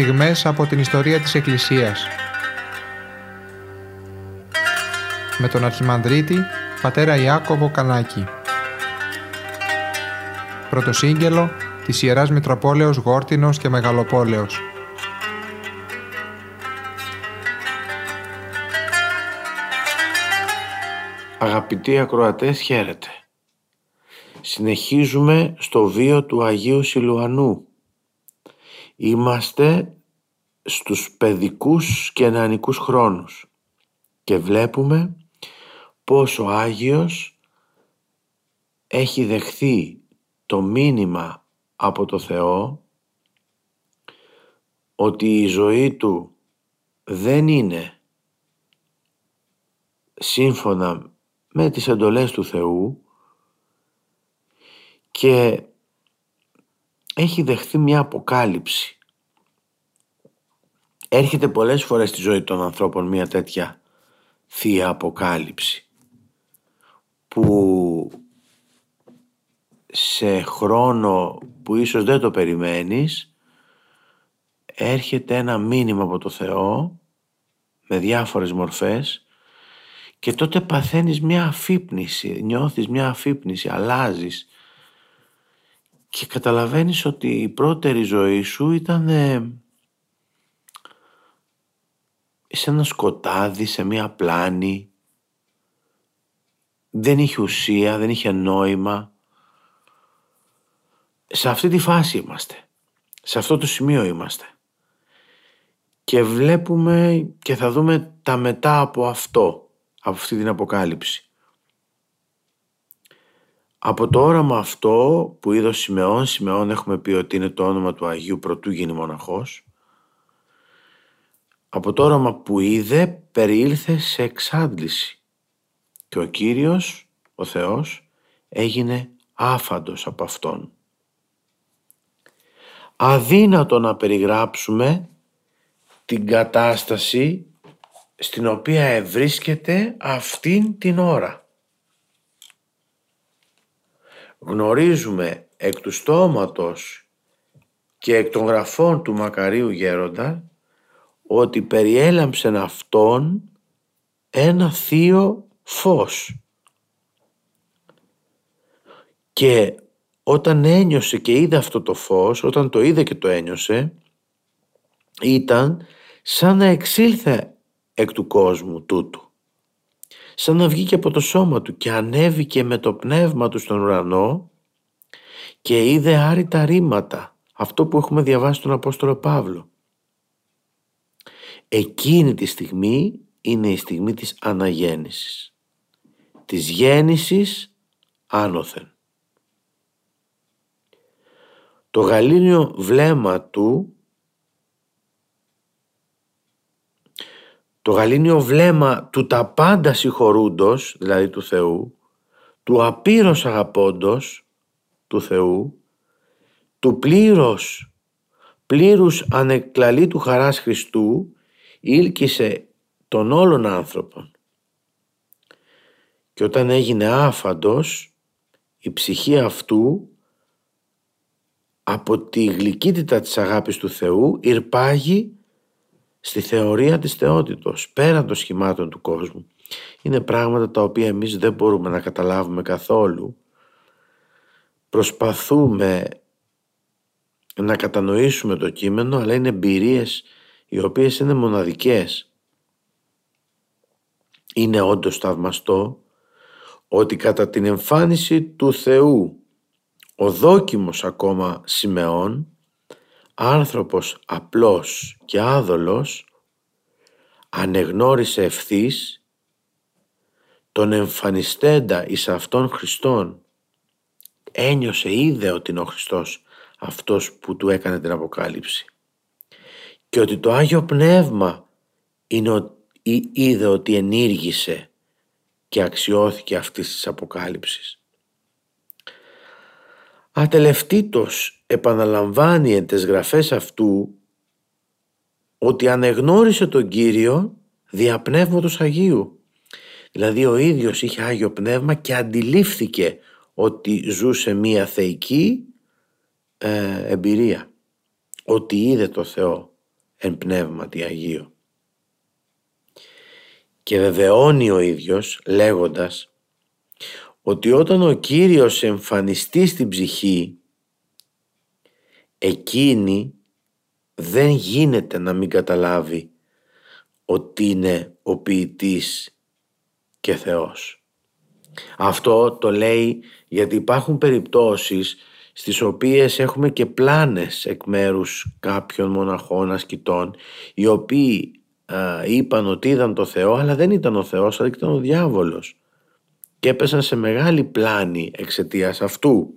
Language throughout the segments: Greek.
στιγμές από την ιστορία της Εκκλησίας. Με τον Αρχιμανδρίτη, πατέρα Ιάκωβο Κανάκη. Πρωτοσύγγελο της Ιεράς Μητροπόλεως Γόρτινος και Μεγαλοπόλεως. Αγαπητοί ακροατές, χαίρετε. Συνεχίζουμε στο βίο του Αγίου Σιλουανού. Είμαστε στους παιδικούς και νεανικούς χρόνους και βλέπουμε πως ο Άγιος έχει δεχθεί το μήνυμα από το Θεό ότι η ζωή του δεν είναι σύμφωνα με τις εντολές του Θεού και έχει δεχθεί μια αποκάλυψη. Έρχεται πολλές φορές στη ζωή των ανθρώπων μια τέτοια θεία αποκάλυψη που σε χρόνο που ίσως δεν το περιμένεις έρχεται ένα μήνυμα από το Θεό με διάφορες μορφές και τότε παθαίνεις μια αφύπνιση, νιώθεις μια αφύπνιση, αλλάζεις και καταλαβαίνεις ότι η πρώτερη ζωή σου ήταν ε, σε ένα σκοτάδι, σε μια πλάνη, δεν είχε ουσία, δεν είχε νόημα. Σε αυτή τη φάση είμαστε, σε αυτό το σημείο είμαστε. Και βλέπουμε και θα δούμε τα μετά από αυτό από αυτή την αποκάλυψη. Από το όραμα αυτό που είδε ο Σιμεών, Σιμεών έχουμε πει ότι είναι το όνομα του Αγίου πρωτού γίνει μοναχός, από το όραμα που είδε περιήλθε σε εξάντληση και ο Κύριος, ο Θεός, έγινε άφαντος από Αυτόν. Αδύνατο να περιγράψουμε την κατάσταση στην οποία βρίσκεται αυτήν την ώρα. Γνωρίζουμε εκ του στόματος και εκ των γραφών του Μακαρίου Γέροντα ότι περιέλαμψεν αυτόν ένα θείο φως. Και όταν ένιωσε και είδε αυτό το φως, όταν το είδε και το ένιωσε, ήταν σαν να εξήλθε εκ του κόσμου τούτου. Σαν να βγήκε από το σώμα του και ανέβηκε με το πνεύμα του στον ουρανό και είδε άρρητα ρήματα, αυτό που έχουμε διαβάσει τον Απόστολο Παύλο. Εκείνη τη στιγμή είναι η στιγμή της αναγέννησης, της γέννησης άνωθεν. Το γαλήνιο βλέμμα του το γαλήνιο βλέμμα του τα πάντα συγχωρούντος, δηλαδή του Θεού, του απείρως αγαπώντος του Θεού, του πλήρως, πλήρους ανεκλαλή χαράς Χριστού, ήλκησε των όλων άνθρωπων. Και όταν έγινε άφαντος, η ψυχή αυτού από τη γλυκύτητα της αγάπης του Θεού ηρπάγει στη θεωρία της θεότητος, πέραν των σχημάτων του κόσμου. Είναι πράγματα τα οποία εμείς δεν μπορούμε να καταλάβουμε καθόλου. Προσπαθούμε να κατανοήσουμε το κείμενο, αλλά είναι εμπειρίες οι οποίες είναι μοναδικές. Είναι όντως θαυμαστό ότι κατά την εμφάνιση του Θεού ο δόκιμος ακόμα Σιμεών άνθρωπος απλός και άδολος ανεγνώρισε ευθύς τον εμφανιστέντα εις αυτόν Χριστόν ένιωσε, είδε ότι είναι ο Χριστός αυτός που του έκανε την Αποκάλυψη και ότι το Άγιο Πνεύμα είναι, είδε ότι ενήργησε και αξιώθηκε αυτής της Αποκάλυψης. Ατελευτήτως επαναλαμβάνει εν τες γραφές αυτού ότι ανεγνώρισε τον Κύριο δια Πνεύματος Αγίου. Δηλαδή ο ίδιος είχε Άγιο Πνεύμα και αντιλήφθηκε ότι ζούσε μία θεϊκή ε, εμπειρία. Ότι είδε το Θεό εν πνεύματι Αγίο. Και βεβαιώνει ο ίδιος λέγοντας ότι όταν ο Κύριος εμφανιστεί στην ψυχή εκείνη δεν γίνεται να μην καταλάβει ότι είναι ο ποιητής και Θεός. Αυτό το λέει γιατί υπάρχουν περιπτώσεις στις οποίες έχουμε και πλάνες εκ μέρους κάποιων μοναχών ασκητών οι οποίοι είπαν ότι είδαν το Θεό αλλά δεν ήταν ο Θεός αλλά ήταν ο διάβολος και έπεσαν σε μεγάλη πλάνη εξαιτίας αυτού.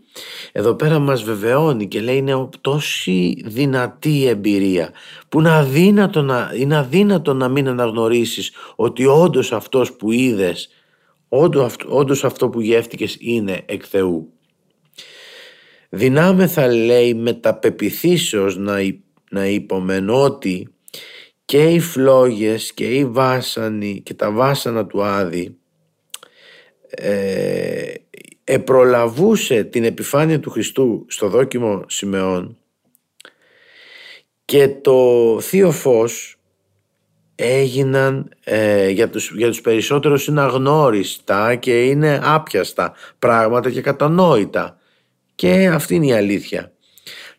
Εδώ πέρα μας βεβαιώνει και λέει είναι τόση δυνατή εμπειρία που είναι αδύνατο να, είναι αδύνατο να μην αναγνωρίσεις ότι όντως αυτός που είδες, όντως αυτό που γεύτηκες είναι εκ Θεού. Δυνάμεθα λέει με τα πεπιθήσεως να, να υπομενώ ότι και οι φλόγες και οι βάσανοι και τα βάσανα του Άδη ε, επρολαβούσε την επιφάνεια του Χριστού στο δόκιμο Σιμεών και το Θείο Φως έγιναν ε, για, τους, για τους περισσότερους είναι αγνώριστα και είναι άπιαστα πράγματα και κατανόητα και αυτή είναι η αλήθεια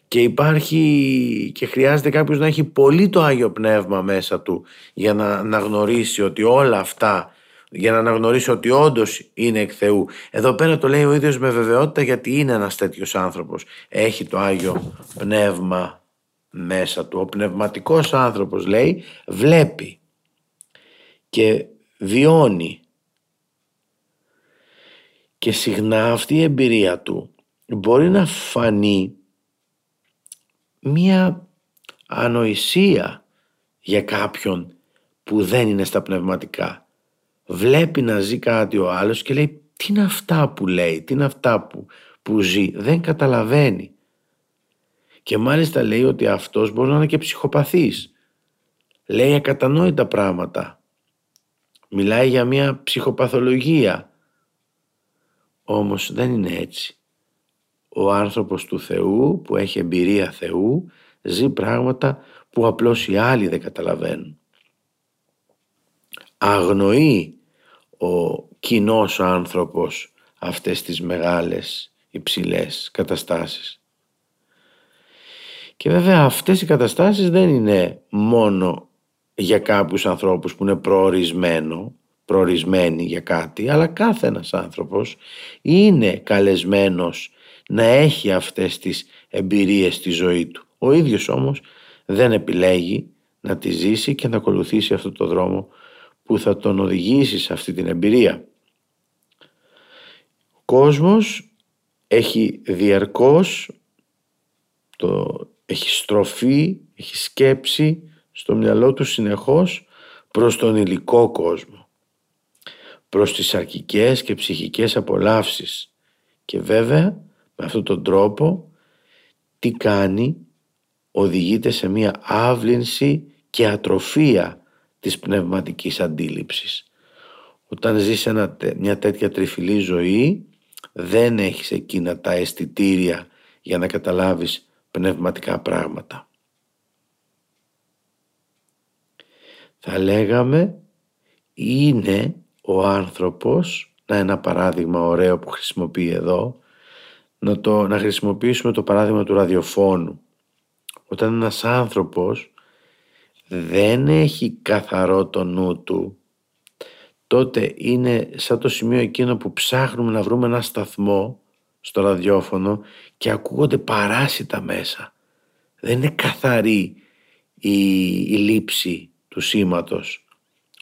και υπάρχει και χρειάζεται κάποιος να έχει πολύ το Άγιο Πνεύμα μέσα του για να, να γνωρίσει ότι όλα αυτά για να αναγνωρίσει ότι όντως είναι εκ Θεού. Εδώ πέρα το λέει ο ίδιος με βεβαιότητα γιατί είναι ένας τέτοιος άνθρωπος. Έχει το Άγιο Πνεύμα μέσα του. Ο πνευματικός άνθρωπος λέει βλέπει και βιώνει και συχνά αυτή η εμπειρία του μπορεί να φανεί μία ανοησία για κάποιον που δεν είναι στα πνευματικά βλέπει να ζει κάτι ο άλλος και λέει τι είναι αυτά που λέει, τι είναι αυτά που, που ζει, δεν καταλαβαίνει. Και μάλιστα λέει ότι αυτός μπορεί να είναι και ψυχοπαθής. Λέει ακατανόητα πράγματα. Μιλάει για μια ψυχοπαθολογία. Όμως δεν είναι έτσι. Ο άνθρωπος του Θεού που έχει εμπειρία Θεού ζει πράγματα που απλώς οι άλλοι δεν καταλαβαίνουν. Αγνοεί ο κοινός άνθρωπος αυτές τις μεγάλες υψηλές καταστάσεις. Και βέβαια αυτές οι καταστάσεις δεν είναι μόνο για κάποιους ανθρώπους που είναι προορισμένο, προορισμένοι για κάτι, αλλά κάθε ένας άνθρωπος είναι καλεσμένος να έχει αυτές τις εμπειρίες στη ζωή του. Ο ίδιος όμως δεν επιλέγει να τη ζήσει και να ακολουθήσει αυτό το δρόμο που θα τον οδηγήσει σε αυτή την εμπειρία. Ο κόσμος έχει διαρκώς, το, έχει στροφή, έχει σκέψη στο μυαλό του συνεχώς προς τον υλικό κόσμο, προς τις αρκικές και ψυχικές απολαύσεις και βέβαια με αυτόν τον τρόπο τι κάνει; Οδηγείται σε μια άβλυνση και ατροφία της πνευματικής αντίληψης. Όταν ζεις ένα, μια τέτοια τριφυλή ζωή δεν έχεις εκείνα τα αισθητήρια για να καταλάβεις πνευματικά πράγματα. Θα λέγαμε είναι ο άνθρωπος, να ένα παράδειγμα ωραίο που χρησιμοποιεί εδώ, να, το, να χρησιμοποιήσουμε το παράδειγμα του ραδιοφώνου. Όταν ένας άνθρωπος δεν έχει καθαρό το νου του, τότε είναι σαν το σημείο εκείνο που ψάχνουμε να βρούμε ένα σταθμό στο ραδιόφωνο και ακούγονται παράσιτα μέσα. Δεν είναι καθαρή η, η λήψη του σήματος.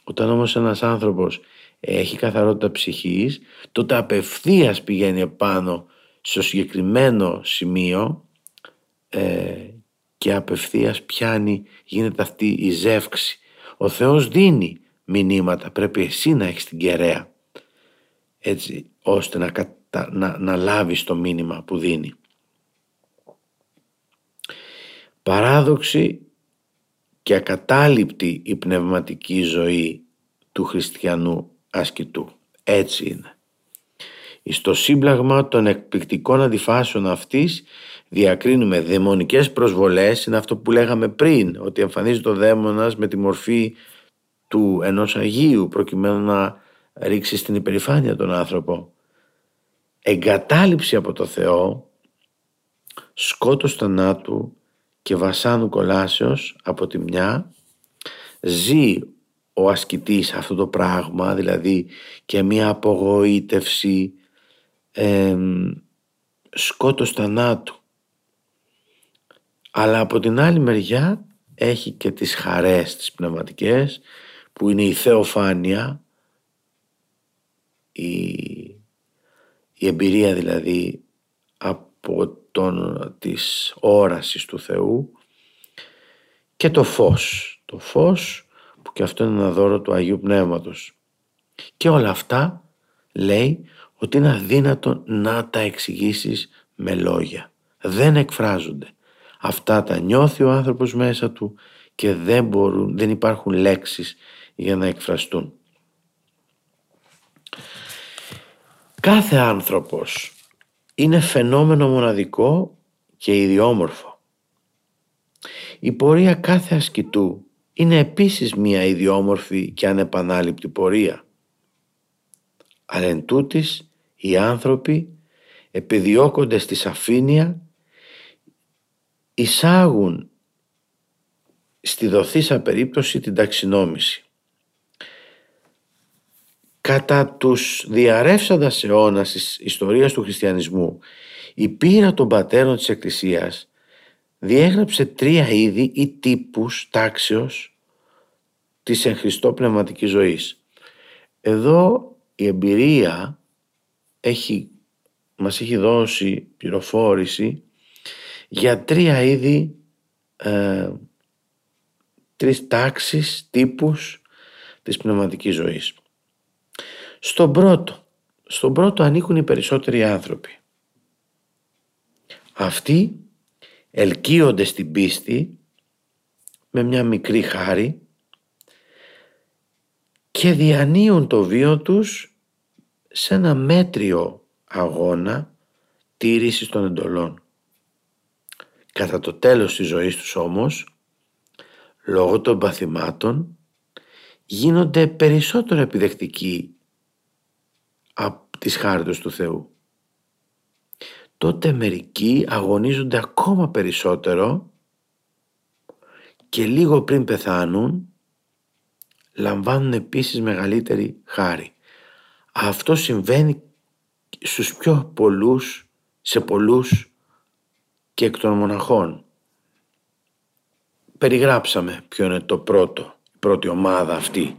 Όταν όμως ένας άνθρωπος έχει καθαρότητα ψυχής, τότε απευθείας πηγαίνει επάνω στο συγκεκριμένο σημείο ε, και απευθείας πιάνει, γίνεται αυτή η ζεύξη. Ο Θεός δίνει μηνύματα, πρέπει εσύ να έχεις την κεραία έτσι ώστε να, να, να λάβεις το μήνυμα που δίνει. Παράδοξη και ακατάληπτη η πνευματική ζωή του χριστιανού ασκητού. Έτσι είναι. Στο σύμπλαγμα των εκπληκτικών αντιφάσεων αυτής διακρίνουμε δαιμονικές προσβολές. Είναι αυτό που λέγαμε πριν ότι εμφανίζει το δαίμονας με τη μορφή του ενός Αγίου προκειμένου να ρίξει στην υπερηφάνεια τον άνθρωπο. Εγκατάλειψη από το Θεό σκότος θανάτου και βασάνου κολάσεως από τη μια. Ζει ο ασκητής αυτό το πράγμα δηλαδή και μια απογοήτευση ε, σκότος θανάτου. Αλλά από την άλλη μεριά έχει και τις χαρές τις πνευματικές που είναι η θεοφάνεια η, η εμπειρία δηλαδή από τον, της όρασης του Θεού και το φως. Το φως που και αυτό είναι ένα δώρο του Αγίου Πνεύματος. Και όλα αυτά λέει ότι είναι αδύνατο να τα εξηγήσεις με λόγια δεν εκφράζονται Αυτά τα νιώθει ο άνθρωπος μέσα του και δεν, μπορούν, δεν υπάρχουν λέξεις για να εκφραστούν. Κάθε άνθρωπος είναι φαινόμενο μοναδικό και ιδιόμορφο. Η πορεία κάθε ασκητού είναι επίσης μια ιδιόμορφη και ανεπανάληπτη πορεία. Αλλά εν τούτης, οι άνθρωποι επιδιώκονται στη σαφήνεια εισάγουν στη δοθήσα περίπτωση την ταξινόμηση. Κατά τους διαρρεύσαντας αιώνας της ιστορίας του χριστιανισμού η πείρα των πατέρων της Εκκλησίας διέγραψε τρία είδη ή τύπους τάξεως της εν Χριστώ πνευματικής ζωής. Εδώ η εμπειρία έχει, μας έχει δώσει πληροφόρηση για τρία είδη, ε, τρεις τάξεις, τύπους της πνευματικής ζωής. Στον πρώτο, στον πρώτο ανήκουν οι περισσότεροι άνθρωποι. Αυτοί ελκύονται στην πίστη με μια μικρή χάρη και διανύουν το βίο τους σε ένα μέτριο αγώνα τήρησης των εντολών. Κατά το τέλος της ζωής τους όμως, λόγω των παθημάτων, γίνονται περισσότερο επιδεκτικοί από τις χάρτες του Θεού. Τότε μερικοί αγωνίζονται ακόμα περισσότερο και λίγο πριν πεθάνουν λαμβάνουν επίσης μεγαλύτερη χάρη. Αυτό συμβαίνει στους πιο πολλούς, σε πολλούς και εκ των μοναχών. Περιγράψαμε ποιο είναι το πρώτο, η πρώτη ομάδα αυτή.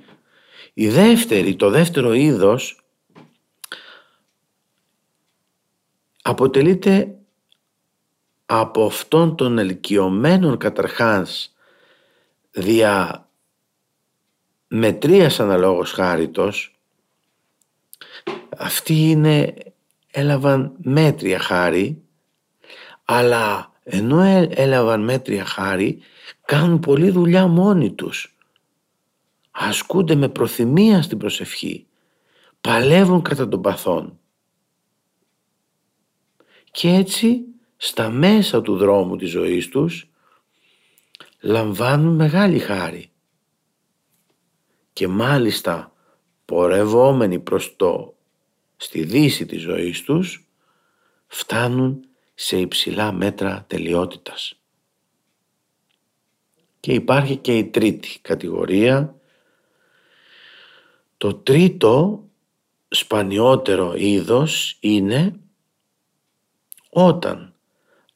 Η δεύτερη, το δεύτερο είδος αποτελείται από αυτόν των ελκυωμένων καταρχάς δια μετρίας αναλόγως χάριτος αυτοί είναι έλαβαν μέτρια χάρη αλλά ενώ έλαβαν μέτρια χάρη κάνουν πολλή δουλειά μόνοι τους. Ασκούνται με προθυμία στην προσευχή. Παλεύουν κατά των παθών. Και έτσι στα μέσα του δρόμου της ζωής τους λαμβάνουν μεγάλη χάρη. Και μάλιστα πορευόμενοι προς το στη δύση της ζωής τους φτάνουν σε υψηλά μέτρα τελειότητας. Και υπάρχει και η τρίτη κατηγορία. Το τρίτο σπανιότερο είδος είναι όταν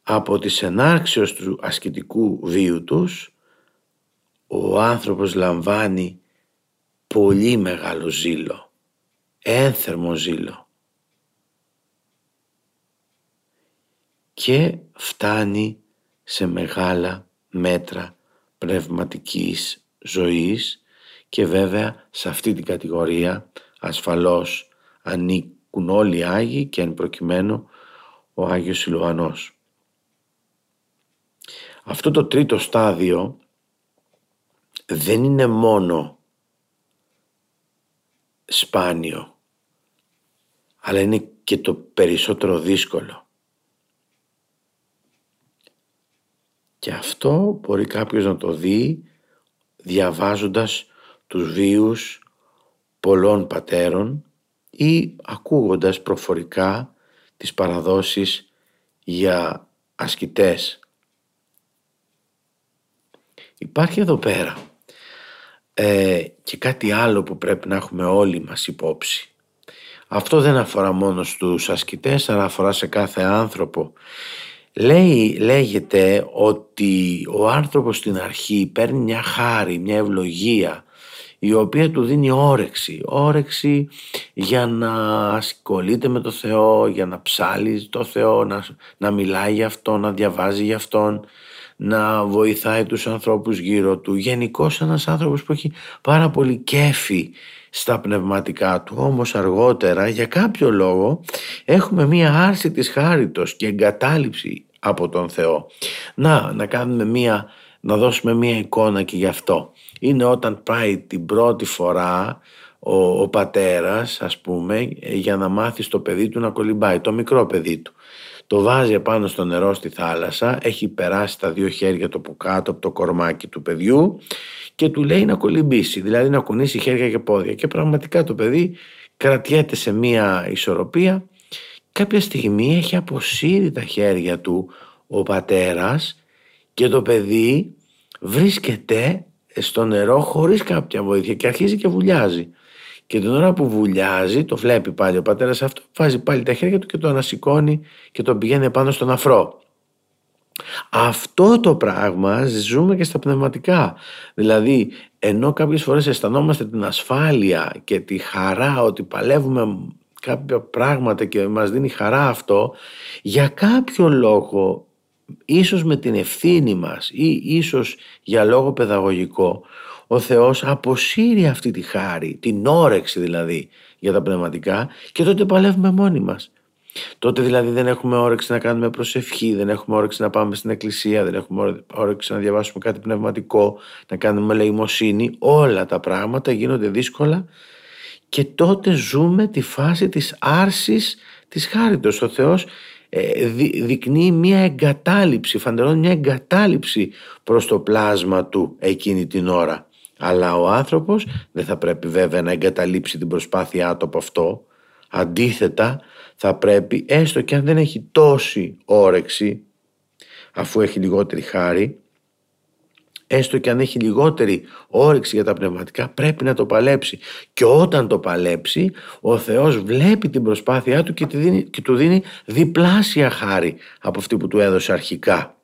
από τις ενάρξεως του ασκητικού βίου τους ο άνθρωπος λαμβάνει πολύ μεγάλο ζήλο, ένθερμο ζήλο και φτάνει σε μεγάλα μέτρα πνευματικής ζωής και βέβαια σε αυτή την κατηγορία ασφαλώς ανήκουν όλοι οι Άγιοι και εν προκειμένου ο Άγιος Σιλουανός. Αυτό το τρίτο στάδιο δεν είναι μόνο σπάνιο αλλά είναι και το περισσότερο δύσκολο Και αυτό μπορεί κάποιος να το δει διαβάζοντας τους βίους πολλών πατέρων ή ακούγοντας προφορικά τις παραδόσεις για ασκητές. Υπάρχει εδώ πέρα ε, και κάτι άλλο που πρέπει να έχουμε όλοι μας υπόψη. Αυτό δεν αφορά μόνο στους ασκητές αλλά αφορά σε κάθε άνθρωπο. Λέει, λέγεται ότι ο άνθρωπος στην αρχή παίρνει μια χάρη, μια ευλογία η οποία του δίνει όρεξη, όρεξη για να ασχολείται με το Θεό, για να ψάλει το Θεό, να, να μιλάει για Αυτόν, να διαβάζει για Αυτόν, να βοηθάει τους ανθρώπους γύρω του. Γενικώς ένας άνθρωπος που έχει πάρα πολύ κέφι στα πνευματικά του. Όμως αργότερα για κάποιο λόγο έχουμε μία άρση της χάριτος και εγκατάλειψη από τον Θεό. Να, να κάνουμε μία, να δώσουμε μία εικόνα και γι' αυτό. Είναι όταν πάει την πρώτη φορά ο, ο πατέρας ας πούμε για να μάθει στο παιδί του να κολυμπάει, το μικρό παιδί του. Το βάζει επάνω στο νερό στη θάλασσα, έχει περάσει τα δύο χέρια το που κάτω από το κορμάκι του παιδιού και του λέει να κολυμπήσει, δηλαδή να κουνήσει χέρια και πόδια. Και πραγματικά το παιδί κρατιέται σε μία ισορροπία. Κάποια στιγμή έχει αποσύρει τα χέρια του ο πατέρας και το παιδί βρίσκεται στο νερό χωρίς κάποια βοήθεια και αρχίζει και βουλιάζει. Και την ώρα που βουλιάζει, το βλέπει πάλι ο πατέρας αυτό, βάζει πάλι τα χέρια του και το ανασηκώνει και τον πηγαίνει πάνω στον αφρό. Αυτό το πράγμα ζούμε και στα πνευματικά. Δηλαδή, ενώ κάποιες φορές αισθανόμαστε την ασφάλεια και τη χαρά ότι παλεύουμε κάποια πράγματα και μας δίνει χαρά αυτό, για κάποιο λόγο, ίσως με την ευθύνη μας ή ίσως για λόγο παιδαγωγικό, ο Θεός αποσύρει αυτή τη χάρη, την όρεξη δηλαδή για τα πνευματικά και τότε παλεύουμε μόνοι μας. Τότε δηλαδή δεν έχουμε όρεξη να κάνουμε προσευχή, δεν έχουμε όρεξη να πάμε στην εκκλησία, δεν έχουμε όρεξη να διαβάσουμε κάτι πνευματικό, να κάνουμε λαϊμοσύνη. Όλα τα πράγματα γίνονται δύσκολα και τότε ζούμε τη φάση της άρσης της χάριτος. Ο Θεός ε, δεικνύει μια εγκατάλειψη, φαντερώνει μια εγκατάλειψη προς το πλάσμα του εκείνη την ώρα. Αλλά ο άνθρωπος δεν θα πρέπει βέβαια να εγκαταλείψει την προσπάθειά του από αυτό. Αντίθετα θα πρέπει έστω και αν δεν έχει τόση όρεξη αφού έχει λιγότερη χάρη έστω και αν έχει λιγότερη όρεξη για τα πνευματικά πρέπει να το παλέψει και όταν το παλέψει ο Θεός βλέπει την προσπάθειά του και, δίνει, και του δίνει διπλάσια χάρη από αυτή που του έδωσε αρχικά.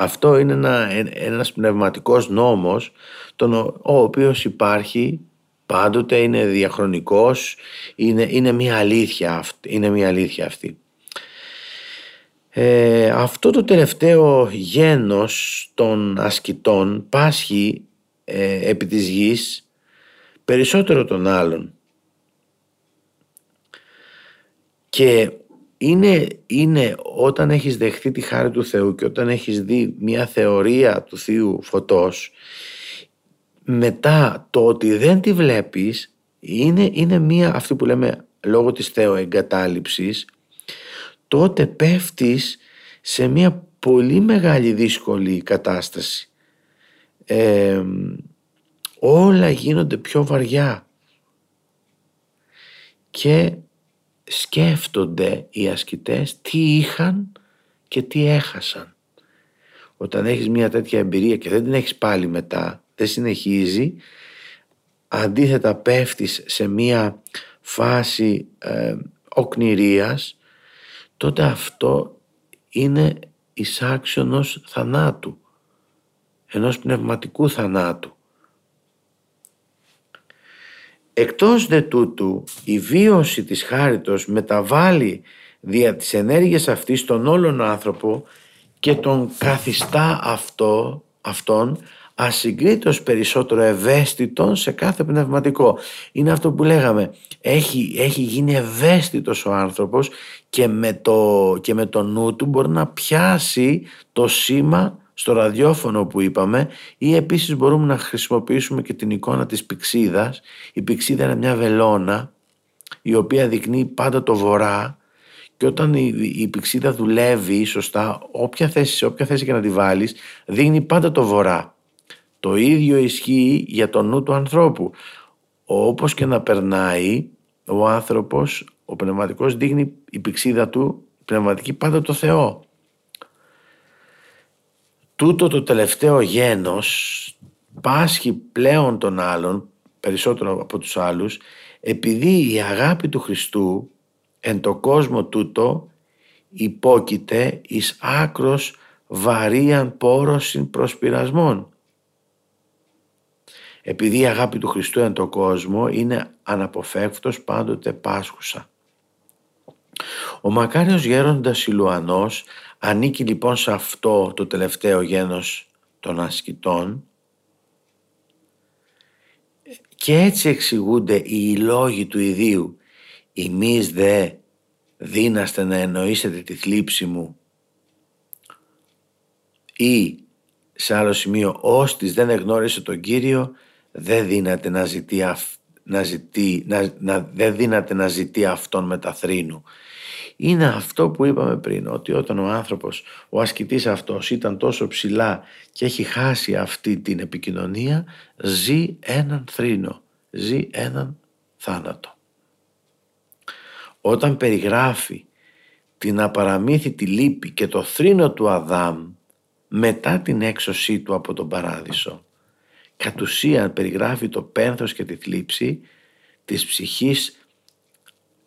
Αυτό είναι ένα, ένας πνευματικός νόμος τον, ο οποίος υπάρχει πάντοτε, είναι διαχρονικός, είναι, είναι, μια, αλήθεια, είναι μια αλήθεια αυτή. Ε, αυτό το τελευταίο γένος των ασκητών πάσχει ε, επί της γης περισσότερο των άλλων. Και είναι, είναι όταν έχεις δεχτεί τη χάρη του Θεού και όταν έχεις δει μια θεωρία του Θείου Φωτός μετά το ότι δεν τη βλέπεις είναι, είναι μία αυτή που λέμε λόγω της θεοεγκατάλειψης τότε πέφτεις σε μία πολύ μεγάλη δύσκολη κατάσταση. Όλα γίνονται πιο βαριά. Και σκέφτονται οι ασκητές τι είχαν και τι έχασαν. Όταν έχεις μια τέτοια εμπειρία και δεν την έχεις πάλι μετά, δεν συνεχίζει, αντίθετα πέφτεις σε μια φάση ε, οκνηρίας, τότε αυτό είναι εισάξιονος θανάτου, ενός πνευματικού θανάτου. Εκτός δε τούτου η βίωση της χάριτος μεταβάλλει δια της ενέργειας αυτής τον όλον άνθρωπο και τον καθιστά αυτό, αυτόν ασυγκρίτως περισσότερο ευαίσθητον σε κάθε πνευματικό. Είναι αυτό που λέγαμε, έχει, έχει γίνει ευαίσθητος ο άνθρωπος και με, το, και με το νου του μπορεί να πιάσει το σήμα στο ραδιόφωνο που είπαμε ή επίσης μπορούμε να χρησιμοποιήσουμε και την εικόνα της πηξίδας. Η πηξίδα είναι μια βελόνα η οποία δεικνύει πάντα το βορρά και όταν η, η πηξίδα δουλεύει σωστά, όποια θέση, σε όποια θέση και να τη βάλεις, δείχνει πάντα το βορρά. Το ίδιο ισχύει για το νου του ανθρώπου. Όπως και να περνάει, ο άνθρωπος, ο πνευματικός, δείχνει η πηξίδα του, η πνευματική, πάντα το Θεό. Τούτο το τελευταίο γένος πάσχει πλέον των άλλων, περισσότερο από τους άλλους, επειδή η αγάπη του Χριστού εν το κόσμο τούτο υπόκειται εις άκρος βαρίαν πόρωσιν προσπειρασμών. Επειδή η αγάπη του Χριστού εν το κόσμο είναι αναποφεύκτος πάντοτε πάσχουσα. Ο μακάριος γέροντας Ιλουανός ανήκει λοιπόν σε αυτό το τελευταίο γένος των ασκητών. Και έτσι εξηγούνται οι λόγοι του ιδίου. «Εμείς δε δύναστε να εννοήσετε τη θλίψη μου» ή σε άλλο σημείο «Όστις δεν εγνώρισε τον Κύριο δεν δύναται να ζητεί, να ζητεί, να, να, δεν δύναται να ζητεί αυτόν με τα θρήνου» είναι αυτό που είπαμε πριν, ότι όταν ο άνθρωπος, ο ασκητής αυτός ήταν τόσο ψηλά και έχει χάσει αυτή την επικοινωνία, ζει έναν θρήνο, ζει έναν θάνατο. Όταν περιγράφει την απαραμύθιτη λύπη και το θρήνο του Αδάμ μετά την έξωσή του από τον παράδεισο, κατ' ουσίαν περιγράφει το πένθος και τη θλίψη της ψυχής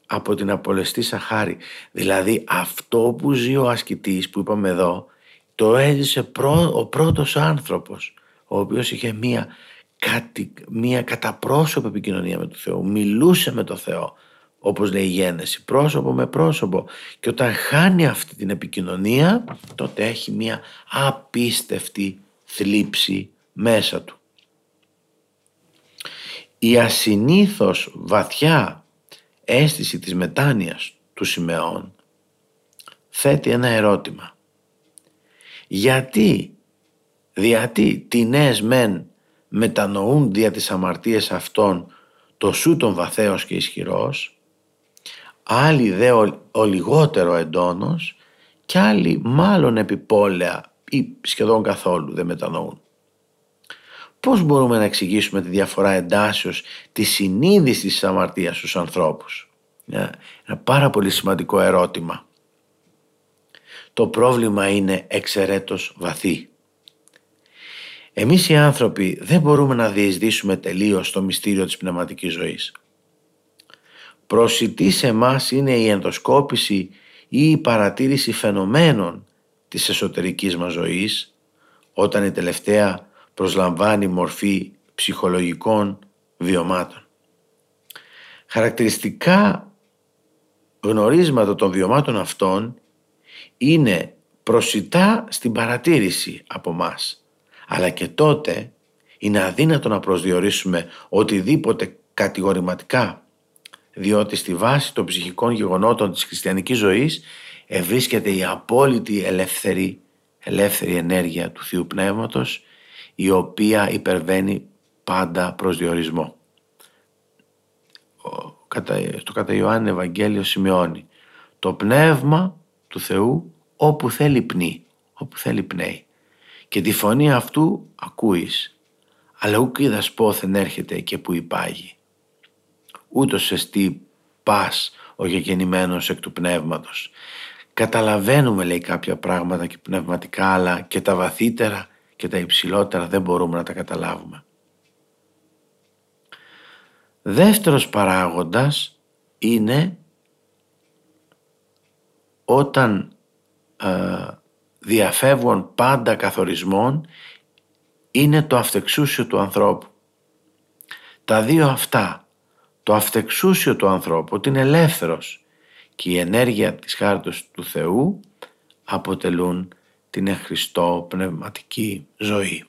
από την απολεστή Σαχάρη. Δηλαδή αυτό που ζει ο ασκητής που είπαμε εδώ το έζησε ο πρώτος άνθρωπος ο οποίος είχε μία, κάτι, μία καταπρόσωπη επικοινωνία με τον Θεό. Μιλούσε με τον Θεό όπως λέει η Γένεση, πρόσωπο με πρόσωπο. Και όταν χάνει αυτή την επικοινωνία τότε έχει μία απίστευτη θλίψη μέσα του. Η ασυνήθως βαθιά αίσθηση της μετάνοιας του Σιμεών θέτει ένα ερώτημα. Γιατί, διατί τινές μεν μετανοούν δια τις αμαρτίες αυτών το σου τον βαθέως και ισχυρός, άλλοι δε ο, λιγότερο εντόνος και άλλοι μάλλον επιπόλαια ή σχεδόν καθόλου δεν μετανοούν. Πώς μπορούμε να εξηγήσουμε τη διαφορά εντάσεως τη συνείδηση της αμαρτίας στους ανθρώπους; Ένα πάρα πολύ σημαντικό ερώτημα. Το πρόβλημα είναι εξαιρέτως βαθύ. Εμείς οι άνθρωποι δεν μπορούμε να διεισδύσουμε τελείως το μυστήριο της πνευματικής ζωής. Προσιτή σε εμάς είναι η ενδοσκόπηση ή η παρατήρηση φαινομένων της εσωτερικής μας ζωής όταν η τελευταία προσλαμβάνει μορφή ψυχολογικών βιωμάτων. Χαρακτηριστικά γνωρίσματα των βιωμάτων αυτών είναι προσιτά στην παρατήρηση από μας. Αλλά και τότε είναι αδύνατο να προσδιορίσουμε οτιδήποτε κατηγορηματικά διότι στη βάση των ψυχικών γεγονότων της χριστιανικής ζωής ευρίσκεται η απόλυτη ελεύθερη, ελεύθερη ενέργεια του Θείου Πνεύματος η οποία υπερβαίνει πάντα προσδιορισμό. Το κατά Ιωάννη Ευαγγέλιο σημειώνει το πνεύμα του Θεού όπου θέλει πνί, όπου θέλει πνέει. Και τη φωνή αυτού ακούεις, αλλά ούκ είδας πόθεν έρχεται και που υπάγει. Ούτως εστί πας ο γεγεννημένος εκ του πνεύματος. Καταλαβαίνουμε λέει κάποια πράγματα και πνευματικά αλλά και τα βαθύτερα και τα υψηλότερα δεν μπορούμε να τα καταλάβουμε. Δεύτερος παράγοντας είναι όταν ε, διαφεύγουν πάντα καθορισμών είναι το αυτεξούσιο του ανθρώπου. Τα δύο αυτά, το αυτεξούσιο του ανθρώπου, ότι είναι ελεύθερος και η ενέργεια της χάρτος του Θεού αποτελούν την εχριστό πνευματική ζωή.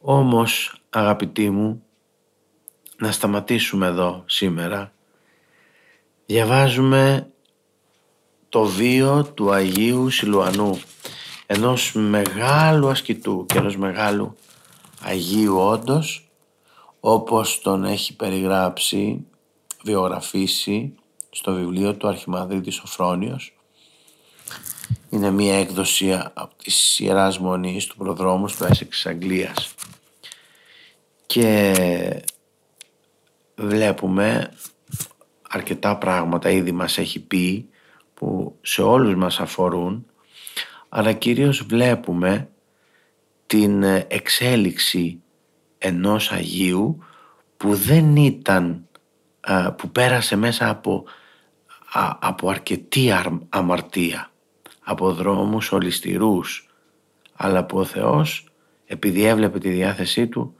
Όμως αγαπητοί μου να σταματήσουμε εδώ σήμερα διαβάζουμε το βίο του Αγίου Σιλουανού ενός μεγάλου ασκητού και ενός μεγάλου Αγίου όντως όπως τον έχει περιγράψει βιογραφήσει στο βιβλίο του Αρχιμανδρίτης Σοφρόνιος. Είναι μία έκδοση από τις Ιεράς Μονής του προδρόμους του Έσεξ Αγγλίας. Και βλέπουμε αρκετά πράγματα ήδη μας έχει πει που σε όλους μας αφορούν αλλά κυρίως βλέπουμε την εξέλιξη ενός Αγίου που δεν ήταν, που πέρασε μέσα από, από αρκετή αμαρτία, από δρόμους ολιστηρούς, αλλά που ο Θεός επειδή έβλεπε τη διάθεσή του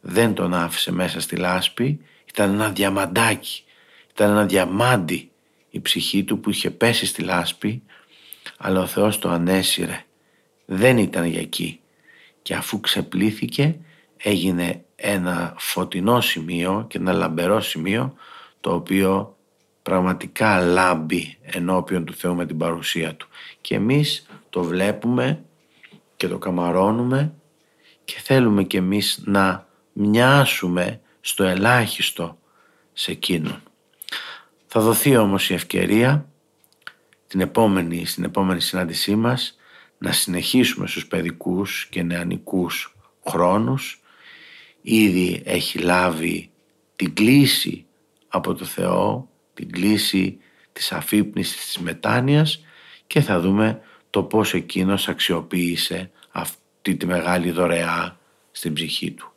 δεν τον άφησε μέσα στη λάσπη, ήταν ένα διαμαντάκι, ήταν ένα διαμάντι η ψυχή του που είχε πέσει στη λάσπη, αλλά ο Θεός το ανέσυρε, δεν ήταν για εκεί. Και αφού ξεπλήθηκε έγινε ένα φωτεινό σημείο και ένα λαμπερό σημείο το οποίο πραγματικά λάμπει ενώπιον του Θεού με την παρουσία Του. Και εμείς το βλέπουμε και το καμαρώνουμε και θέλουμε και εμείς να μοιάσουμε στο ελάχιστο σε εκείνον. Θα δοθεί όμως η ευκαιρία την επόμενη, στην επόμενη συνάντησή μας να συνεχίσουμε στους παιδικούς και νεανικούς χρόνους ήδη έχει λάβει την κλίση από το Θεό, την κλίση της αφύπνισης της μετάνοιας και θα δούμε το πώς εκείνος αξιοποίησε αυτή τη μεγάλη δωρεά στην ψυχή του.